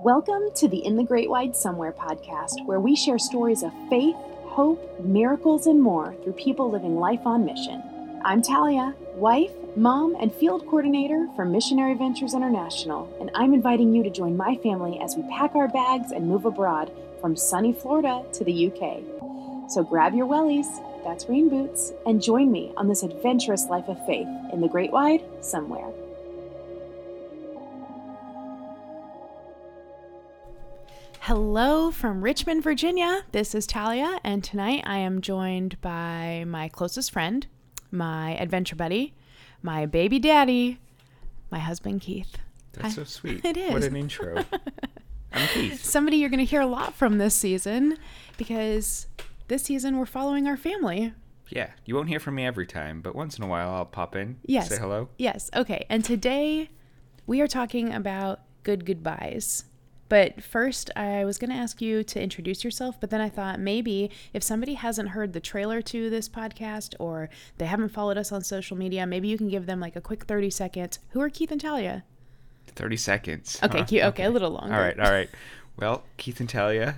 Welcome to the In the Great Wide Somewhere podcast, where we share stories of faith, hope, miracles, and more through people living life on mission. I'm Talia, wife, mom, and field coordinator for Missionary Ventures International, and I'm inviting you to join my family as we pack our bags and move abroad from sunny Florida to the UK. So grab your wellies, that's rain boots, and join me on this adventurous life of faith in the Great Wide Somewhere. Hello from Richmond, Virginia. This is Talia, and tonight I am joined by my closest friend, my adventure buddy, my baby daddy, my husband Keith. That's so sweet. It is. What an intro. I'm Keith. Somebody you're going to hear a lot from this season because this season we're following our family. Yeah, you won't hear from me every time, but once in a while I'll pop in, Yes. say hello. Yes. Okay. And today we are talking about good goodbyes. But first, I was going to ask you to introduce yourself, but then I thought maybe if somebody hasn't heard the trailer to this podcast or they haven't followed us on social media, maybe you can give them like a quick 30 seconds. Who are Keith and Talia? 30 seconds. Okay, huh? cute. Okay, a little longer. All right, all right. Well, Keith and Talia,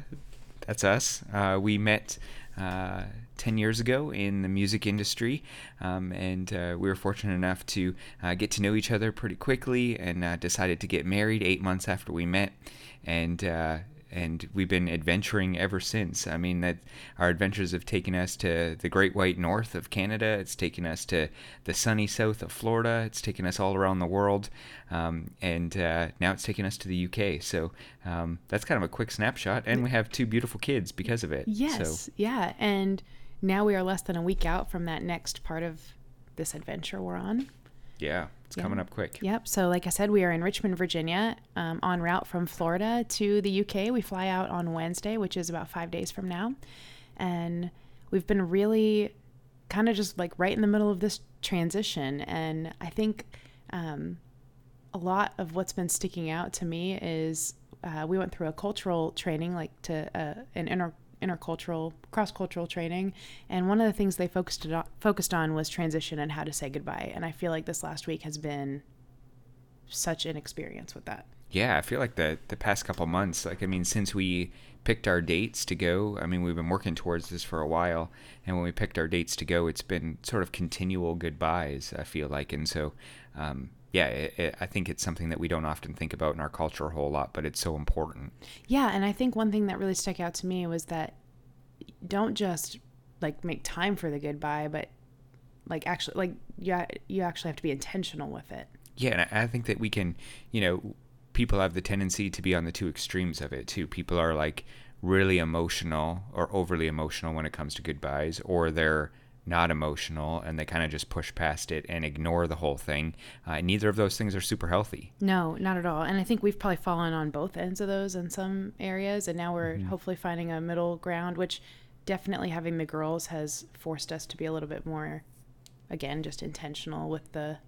that's us. Uh, we met uh, 10 years ago in the music industry, um, and uh, we were fortunate enough to uh, get to know each other pretty quickly and uh, decided to get married eight months after we met. And uh, and we've been adventuring ever since. I mean, that our adventures have taken us to the Great White North of Canada. It's taken us to the sunny south of Florida. It's taken us all around the world, um, and uh, now it's taken us to the UK. So um, that's kind of a quick snapshot, and we have two beautiful kids because of it. Yes. So Yeah. And now we are less than a week out from that next part of this adventure we're on. yeah, it's Yeah. coming up quick. Yep. So, like I said, we are in Richmond, Virginia, um, en route from Florida to the UK. We fly out on Wednesday, which is about five days from now. And we've been really kind of just like right in the middle of this transition. And I think um, a lot of what's been sticking out to me is uh, we went through a cultural training, like to uh, an inter intercultural, cross cultural training, and one of the things they focused on, focused on was transition and how to say goodbye. And I feel like this last week has been such an experience with that. Yeah, I feel like the the past couple months, like I mean, since we picked our dates to go, I mean, we've been working towards this for a while, and when we picked our dates to go, it's been sort of continual goodbyes. I feel like, and so, um, yeah, it, it, I think it's something that we don't often think about in our culture a whole lot, but it's so important. Yeah, and I think one thing that really stuck out to me was that don't just like make time for the goodbye, but like actually like you you actually have to be intentional with it. Yeah, and I, I think that we can, you know, people have the tendency to be on the two extremes of it too. People are like really emotional or overly emotional when it comes to goodbyes, or they're not emotional and they kind of just push past it and ignore the whole thing. Uh, neither of those things are super healthy. No, not at all. And I think we've probably fallen on both ends of those in some areas. And now we're hopefully finding a middle ground, which definitely having the girls has forced us to be a little bit more, again, just intentional with the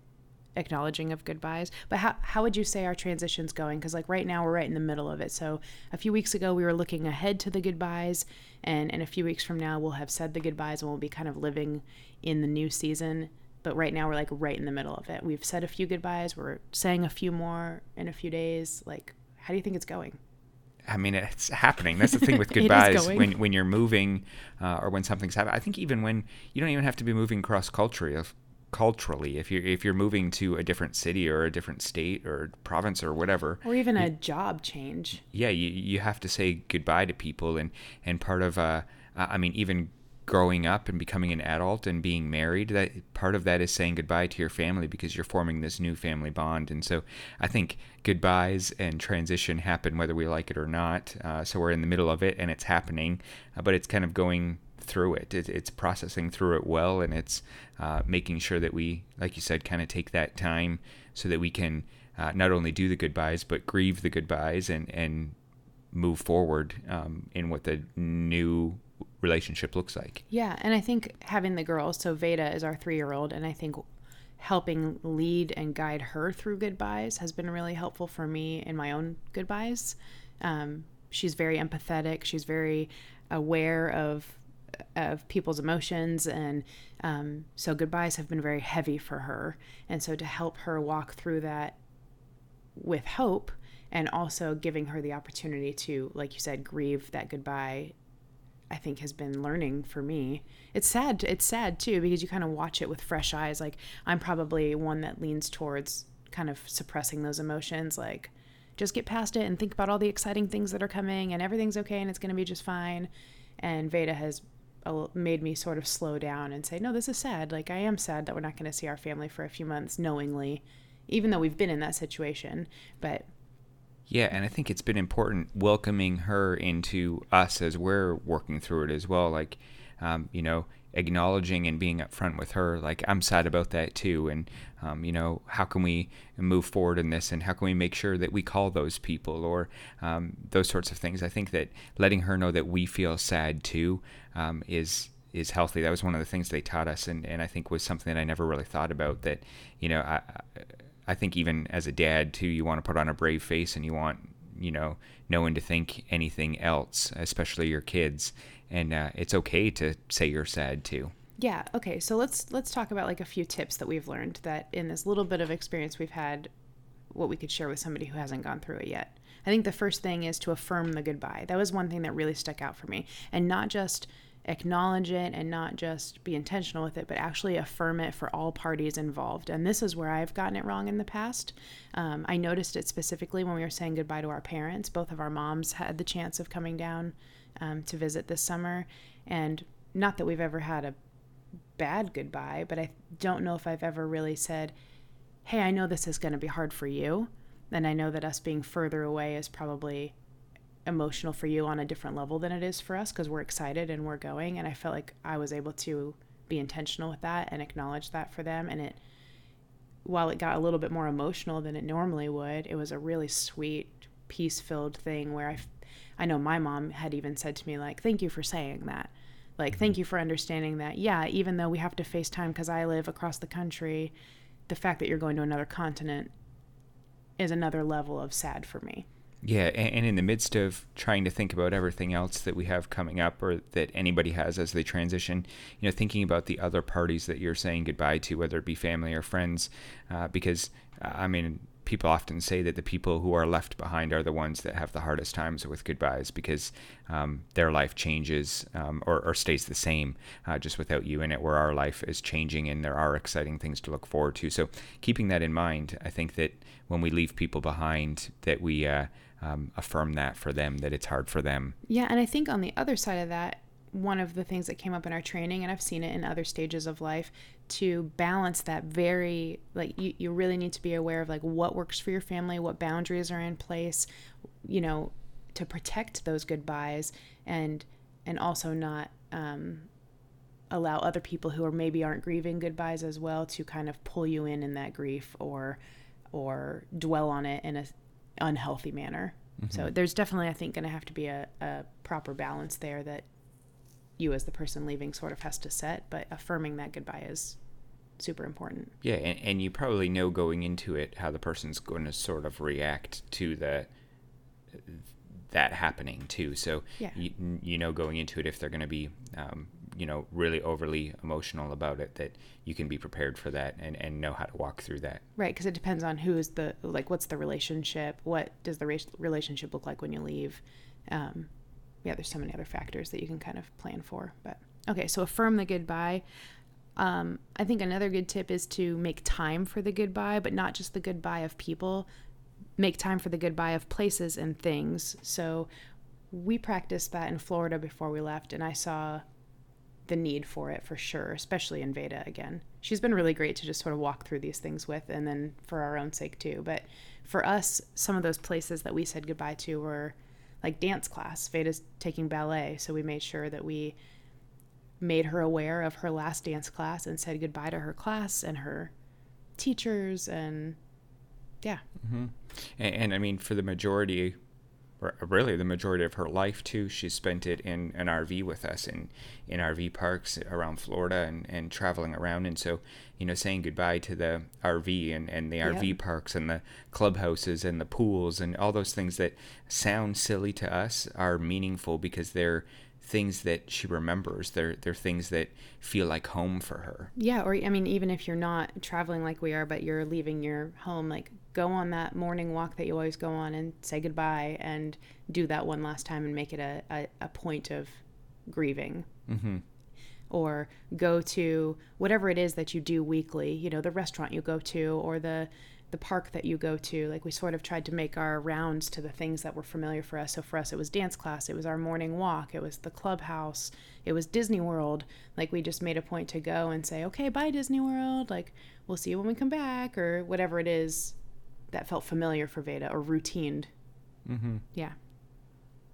acknowledging of goodbyes. But how, how would you say our transition's going? Because, like, right now we're right in the middle of it. So a few weeks ago, we were looking ahead to the goodbyes. And in a few weeks from now, we'll have said the goodbyes and we'll be kind of living in the new season but right now we're like right in the middle of it. We've said a few goodbyes, we're saying a few more in a few days. Like, how do you think it's going? I mean, it's happening. That's the thing with goodbyes. when when you're moving, uh, or when something's happening. I think even when you don't even have to be moving cross culturally. Culturally, if you're if you're moving to a different city or a different state or province or whatever, Or even a job change. yeah, you you have to say goodbye to people, and and part of uh, I mean, even growing up and becoming an adult and being married, that part of that is saying goodbye to your family because you're forming this new family bond, and so I think goodbyes and transition happen whether we like it or not. Uh, so we're in the middle of it, and it's happening, uh, but it's kind of going through it. it it's processing through it well, and it's uh, making sure that we, like you said, kind of take that time so that we can uh, not only do the goodbyes but grieve the goodbyes and and move forward um, in what the new relationship looks like. Yeah, and I think having the girls, so Veda is our three year old, and I think helping lead and guide her through goodbyes has been really helpful for me in my own goodbyes. Um, she's very empathetic, she's very aware of of people's emotions and um, so goodbyes have been very heavy for her and so to help her walk through that with hope and also giving her the opportunity to, like you said, grieve that goodbye. I think has been learning for me. It's sad. It's sad too because you kind of watch it with fresh eyes. Like I'm probably one that leans towards kind of suppressing those emotions. Like just get past it and think about all the exciting things that are coming and everything's okay and it's going to be just fine. And Veda has made me sort of slow down and say, no, this is sad. Like, I am sad that we're not going to see our family for a few months knowingly, even though we've been in that situation. But yeah, and I think it's been important welcoming her into us as we're working through it as well. Like, um, you know, acknowledging and being upfront with her, like, I'm sad about that too. And, um, you know, how can we move forward in this? And how can we make sure that we call those people or um, those sorts of things? I think that letting her know that we feel sad too um, is is healthy. That was one of the things they taught us, and, and I think was something that I never really thought about. That you know, I I think even as a dad too, you want to put on a brave face and you want you know no one to think anything else, especially your kids. And uh, it's okay to say you're sad too. Yeah. Okay. So let's let's talk about like a few tips that we've learned that in this little bit of experience we've had, what we could share with somebody who hasn't gone through it yet. I think the first thing is to affirm the goodbye. That was one thing that really stuck out for me, and not just acknowledge it and not just be intentional with it, but actually affirm it for all parties involved. And this is where I've gotten it wrong in the past. Um, I noticed it specifically when we were saying goodbye to our parents. Both of our moms had the chance of coming down um, to visit this summer. And not that we've ever had a bad goodbye, but I don't know if I've ever really said, Hey, I know this is going to be hard for you. And I know that us being further away is probably emotional for you on a different level than it is for us because we're excited and we're going. And I felt like I was able to be intentional with that and acknowledge that for them. And it, while it got a little bit more emotional than it normally would, it was a really sweet, peace filled thing where I, I know my mom had even said to me, like, thank you for saying that. Like, thank mm-hmm. you for understanding that. Yeah, even though we have to FaceTime because I live across the country, the fact that you're going to another continent is another level of sad for me. Yeah, and in the midst of trying to think about everything else that we have coming up or that anybody has as they transition, you know, thinking about the other parties that you're saying goodbye to, whether it be family or friends, uh, because, uh, I mean, people often say that the people who are left behind are the ones that have the hardest times with goodbyes because um, their life changes um, or, or, stays the same uh, just without you in it, where our life is changing and there are exciting things to look forward to. So, keeping that in mind, I think that when we leave people behind, that we uh, um, affirm that for them that it's hard for them. Yeah, and I think on the other side of that, one of the things that came up in our training, and I've seen it in other stages of life, to balance that very like you, you really need to be aware of like what works for your family, what boundaries are in place, you know, to protect those goodbyes and and also not um, allow other people who are maybe aren't grieving goodbyes as well to kind of pull you in in that grief or or dwell on it in a unhealthy manner. Mm-hmm. So there's definitely, I think, going to have to be a, a proper balance there that you as the person leaving sort of has to set, but affirming that goodbye is super important. Yeah, and, and you probably know going into it how the person's going to sort of react to the that happening too. So yeah. you, you know going into it if they're going to be um, you know really overly emotional about it that you can be prepared for that and, and know how to walk through that. Right because it depends on who is the like what's the relationship what does the relationship look like when you leave? Um, yeah there's so many other factors that you can kind of plan for but okay so affirm the goodbye. Um, i think another good tip is to make time for the goodbye but not just the goodbye of people. Make time for the goodbye of places and things. So we practiced that in florida before we left and i saw the need for it for sure, especially in Veda again. She's been really great to just sort of walk through these things with and then for our own sake too. But for us, some of those places that we said goodbye to were like dance class. Veda's taking ballet, so we made sure that we made her aware of her last dance class and said goodbye to her class and her teachers and yeah. Mm-hmm. And, and I mean, for the majority really the majority of her life too. She spent it in an RV with us in in RV parks around Florida and, and traveling around. And so, you know, saying goodbye to the RV and, and the. RV parks and the clubhouses and the pools and all those things that sound silly to us are meaningful because they're things that she remembers. They're they're things that feel like home for her. Yeah, or I mean, even if you're not traveling like we are, but you're leaving your home, like go on that morning walk that you always go on and say goodbye and do that one last time and make it a, a, a point of grieving. Mm-hmm. Or go to whatever it is that you do weekly, you know, the restaurant you go to or the the park that you go to. Like we sort of tried to make our rounds to the things that were familiar for us. So for us, it was dance class, it was our morning walk, it was the clubhouse, it was Disney World. Like we just made a point to go and say, okay, bye Disney World. Like we'll see you when we come back, or whatever it is that felt familiar for Veda or routined. Mm-hmm. Yeah.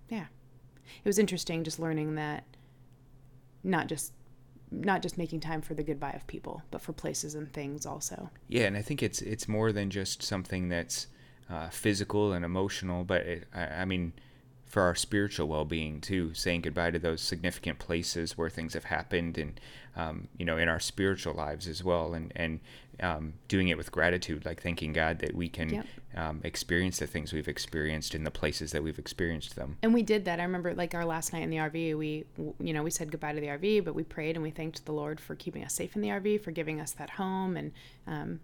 Yeah. It was interesting just learning that not just not just making time for the goodbye of people, but for places and things also. Yeah, and I think it's it's more than just something that's uh, physical and emotional, but it, I, I mean, for our spiritual well-being too, saying goodbye to those significant places where things have happened, and um, you know, in our spiritual lives as well, and and um, doing it with gratitude, like thanking God that we can Yep. um, experience the things we've experienced in the places that we've experienced them. And we did that. I remember like our last night in the RV, we, you know, we said goodbye to the RV, but we prayed and we thanked the Lord for keeping us safe in the RV, for giving us that home and, um,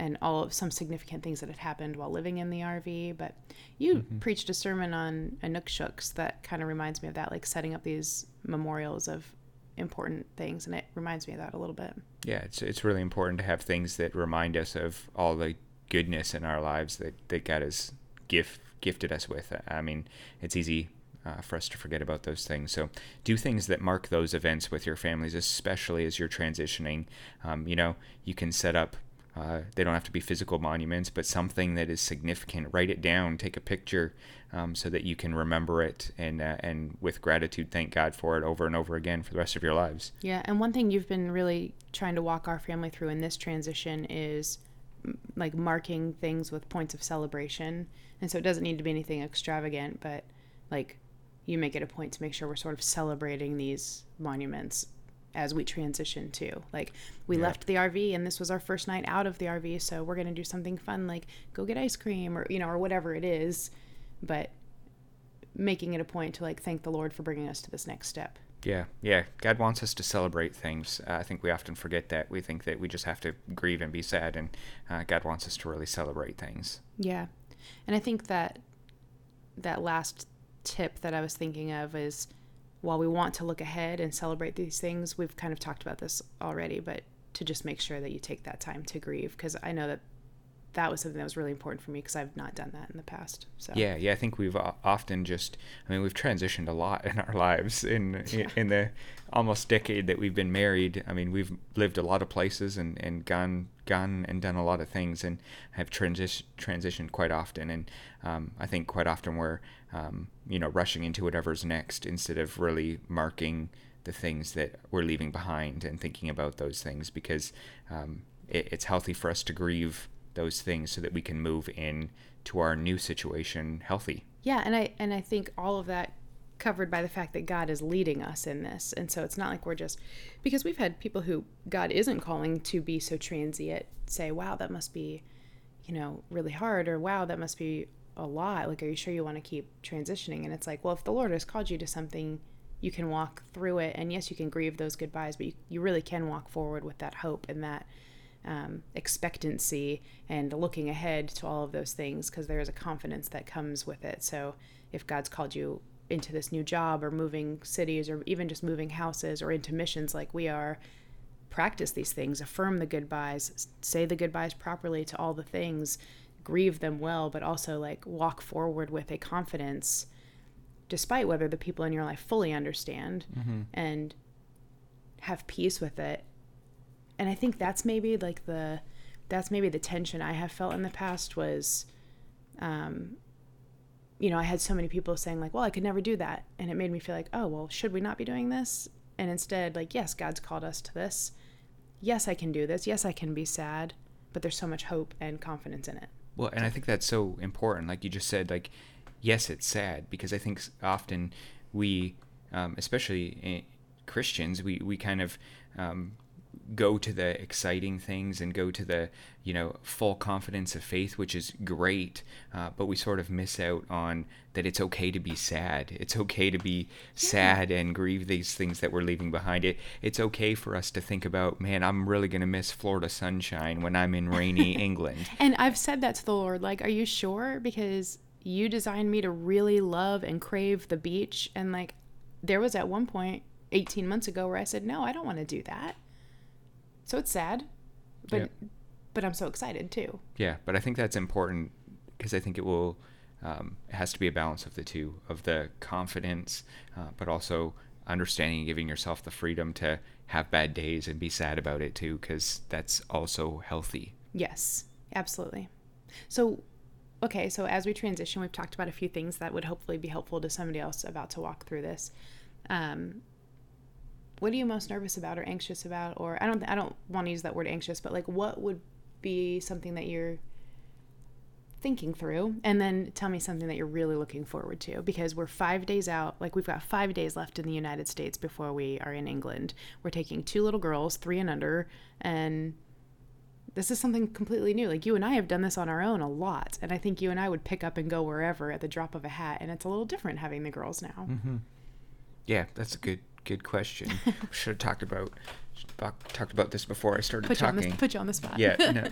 and all of some significant things that had happened while living in the RV. But you preached a sermon on Inukshuk's that kind of reminds me of that, like setting up these memorials of important things. And it reminds me of that a little bit. Yeah, it's it's really important to have things that remind us of all the goodness in our lives that, that God has gift gifted us with. I mean, it's easy uh, for us to forget about those things. So do things that mark those events with your families, especially as you're transitioning. Um, you know, you can set up. Uh, they don't have to be physical monuments, but something that is significant. Write it down, take a picture, um, so that you can remember it and uh, and with gratitude thank God for it over and over again for the rest of your lives. Yeah, and one thing you've been really trying to walk our family through in this transition is like marking things with points of celebration. And so it doesn't need to be anything extravagant, but like you make it a point to make sure we're sort of celebrating these monuments as we transition to. Like we Yeah. left the RV and this was our first night out of the RV, so we're going to do something fun like go get ice cream or you know or whatever it is, but making it a point to like thank the Lord for bringing us to this next step. Yeah, yeah. God wants us to celebrate things. Uh, I think we often forget that. We think that we just have to grieve and be sad, and uh, God wants us to really celebrate things. Yeah. And I think that that last tip that I was thinking of is while we want to look ahead and celebrate these things, we've kind of talked about this already, but to just make sure that you take that time to grieve because I know that that was something that was really important for me because I've not done that in the past. So Yeah, yeah. I think we've often just. I mean, we've transitioned a lot in our lives in in, in the almost decade that we've been married. I mean, we've lived a lot of places and, and gone gone and done a lot of things and have transition transitioned quite often. And um, I think quite often we're um, you know rushing into whatever's next instead of really marking the things that we're leaving behind and thinking about those things because um, it, it's healthy for us to grieve those things so that we can move in to our new situation healthy. Yeah, and I and I think all of that covered by the fact that God is leading us in this. And so it's not like we're just because we've had people who God isn't calling to be so transient say, "Wow, that must be, you know, really hard," or "Wow, that must be a lot." Like, are you sure you want to keep transitioning? And it's like, well, if the Lord has called you to something, you can walk through it, and yes, you can grieve those goodbyes, but you, you really can walk forward with that hope and that um, expectancy and looking ahead to all of those things because there is a confidence that comes with it. So if God's called you into this new job or moving cities or even just moving houses or into missions like we are, practice these things, affirm the goodbyes, say the goodbyes properly to all the things, grieve them well, but also like walk forward with a confidence despite whether the people in your life fully understand and have peace with it and i think that's maybe like the that's maybe the tension i have felt in the past was um you know i had so many people saying like well i could never do that. And it made me feel like oh well should we not be doing this? And instead like yes god's called us to this. Yes i can do this. Yes i can be sad but there's so much hope and confidence in it. Well, and I think that's so important. Like you just said, like, yes, it's sad because I think often we, um, especially Christians, we, we kind of um, go to the exciting things and go to the you know full confidence of faith which is great uh, but we sort of miss out on that it's okay to be sad it's okay to be sad and grieve these things that we're leaving behind it it's okay for us to think about man i'm really going to miss florida sunshine when i'm in rainy england And I've said that to the Lord, like, are you sure? Because you designed me to really love and crave the beach. And like, there was at one point 18 months ago where I said, no, I don't want to do that. So it's sad, but, Yep. but I'm so excited too. Yeah, but I think that's important because I think it will. Um, it has to be a balance of the two, of the confidence, uh, but also understanding and giving yourself the freedom to have bad days and be sad about it too, because that's also healthy. Yes, absolutely. So, okay, so as we transition, we've talked about a few things that would hopefully be helpful to somebody else about to walk through this. Um, what are you most nervous about or anxious about, or I don't, I don't want to use that word anxious, but like, what would be something that you're thinking through, and then tell me something that you're really looking forward to because we're five days out. Like we've got five days left in the United States before we are in England. We're taking two little girls, three and under, and this is something completely new. Like you and I have done this on our own a lot, and I think you and I would pick up and go wherever at the drop of a hat, and it's a little different having the girls now. Mm-hmm. Yeah, that's a good good question. Should have talked about talked about this before I started Put you talking. the put you on the spot. yeah, no,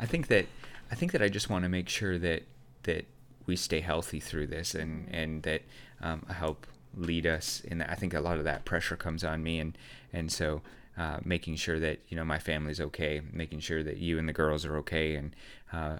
I think that I think that I just want to make sure that that we stay healthy through this, and and that um, I help lead us in that. I think a lot of that pressure comes on me, and and so uh, making sure that you know my family's okay, making sure that you and the girls are okay, and uh,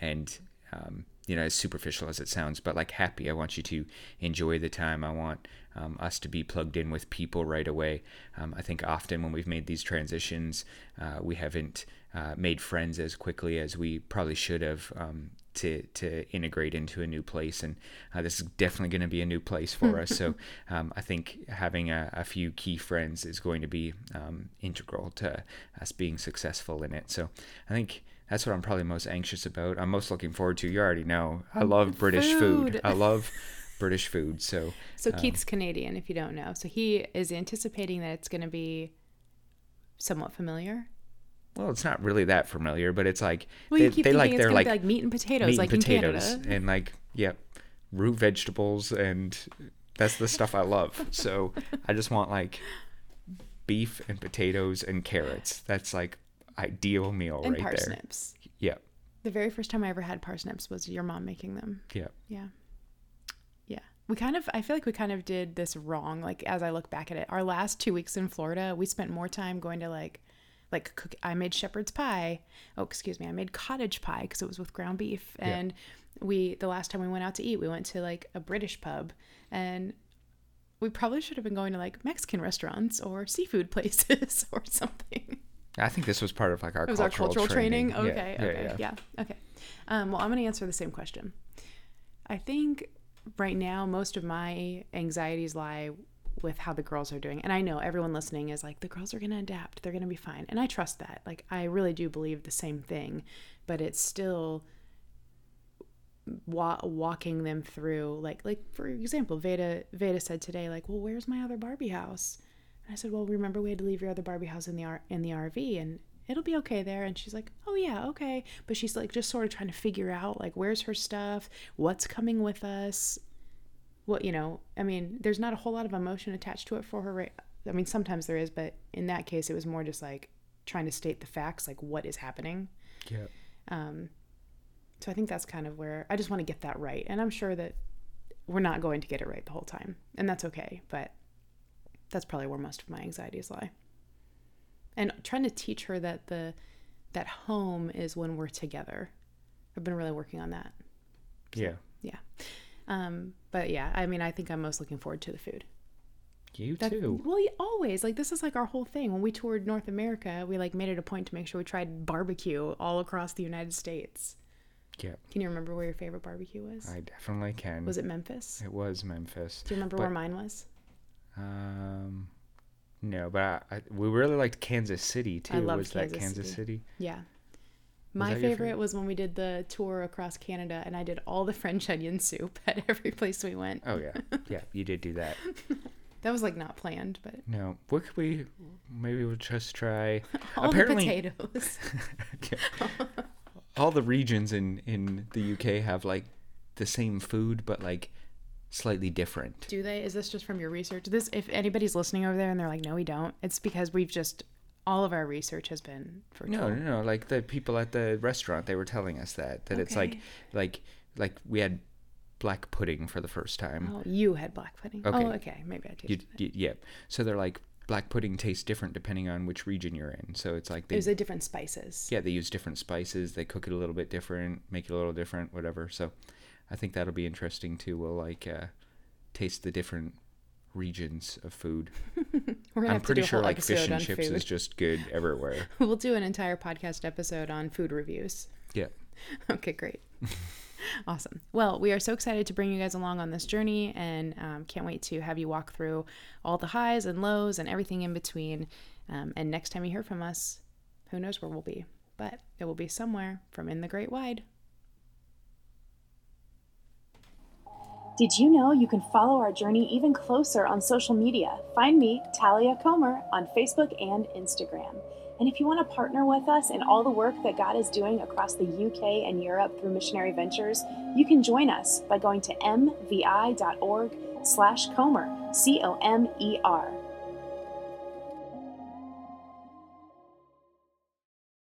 and um, you know as superficial as it sounds, but like happy. I want you to enjoy the time. I want um, us to be plugged in with people right away. Um, I think often when we've made these transitions, uh, we haven't uh, made friends as quickly as we probably should have um, to to integrate into a new place. And uh, this is definitely going to be a new place for us. So um, I think having a, a few key friends is going to be um, integral to us being successful in it. So I think. That's what I'm probably most anxious about. I'm most looking forward to. You already know. I love British food. Food. I love British food. So So um, Keith's Canadian, if you don't know. So he is anticipating that it's going to be somewhat familiar. Well, it's not really that familiar, but it's like Well, they, they like going like, like meat and potatoes, meat like and potatoes in Canada. and like yep, root vegetables and that's the stuff I love. So I just want like beef and potatoes and carrots. That's like ideal meal and right there. parsnips. Yep, The very first time I ever had parsnips was your mom making them. yep. Yeah. Yeah. We kind of, I feel like we kind of did this wrong. Like, as I look back at it, our last two weeks in Florida, we spent more time going to like, like cook. I made shepherd's pie. Oh, excuse me. I made cottage pie because it was with ground beef. Yeah. And we, the last time we went out to eat, we went to like a British pub and we probably should have been going to like Mexican restaurants or seafood places or something. I think this was part of like our It was our cultural, cultural training. Yeah, Okay. yeah, okay. yeah. Yeah. Okay. Um, well, I'm going to answer the same question. I think right now most of my anxieties lie with how the girls are doing. And I know everyone listening is like, the girls are going to adapt. They're going to be fine. And I trust that. Like, I really do believe the same thing. But it's still wa- walking them through. Like, like for example, Veda, Veda said today, like, well, where's my other Barbie house? I said, well, remember we had to leave your other Barbie house in the R- in the RV, and it'll be okay there. And she's like, oh yeah, okay. But she's like just sort of trying to figure out like where's her stuff, what's coming with us. What you know, I mean, there's not a whole lot of emotion attached to it for her. Right? I mean, sometimes there is, but in that case, it was more just like trying to state the facts, like what is happening. Yeah. Um, so I think that's kind of where I just want to get that right, and I'm sure that we're not going to get it right the whole time, and that's okay. But that's probably where most of my anxieties lie. And trying to teach her that the that home is when we're together. I've been really working on that. Yeah. Yeah. Um, but yeah, I mean, I think I'm most looking forward to the food. You That- too. Well, always. Like this is like our whole thing. When we toured North America, we like made it a point to make sure we tried barbecue all across the United States. Yeah. Can you remember where your favorite barbecue was? I definitely can. Was it Memphis? It was Memphis. Do you remember but- where mine was? Um, no, but I, I, we really liked Kansas City too. loved was that Kansas Kansas City. City? Yeah. My favorite favorite? was when we did the tour across Canada and I did all the French onion soup at every place we went. Oh yeah, yeah. You did do that. that was like not planned, but No, what could we? Maybe we'll just try. all Apparently, the potatoes. all the regions in in the UK have like the same food, but like slightly different. Do they? Is this just from your research? This, if anybody's listening over there and they're like, no, we don't. It's because we've just all of our research has been for No, no, no. Like the people at the restaurant, they were telling us that that it's like like like we had black pudding for the first time. Oh, you had black pudding. Okay. Oh, okay. Maybe I You, tasted it. y yeah. So they're like black pudding tastes different depending on which region you're in. So it's like they a different spices. yeah they use different spices. They cook it a little bit different, make it a little different, whatever. So I think that'll be interesting too. We'll like uh, taste the different regions of food. I'm pretty sure like fish and chips food. is just good everywhere. we'll do an entire podcast episode on food reviews. Yeah. Okay, great. awesome. Well, we are so excited to bring you guys along on this journey and um, can't wait to have you walk through all the highs and lows and everything in between. Um, and next time you hear from us, who knows where we'll be, but it will be somewhere from in the great wide. Did you know you can follow our journey even closer on social media? Find me, Talia Comer, on Facebook and Instagram. And if you want to partner with us in all the work that God is doing across the UK and Europe through missionary ventures, you can join us by going to mvi.org slash Comer, C-O-M-E-R.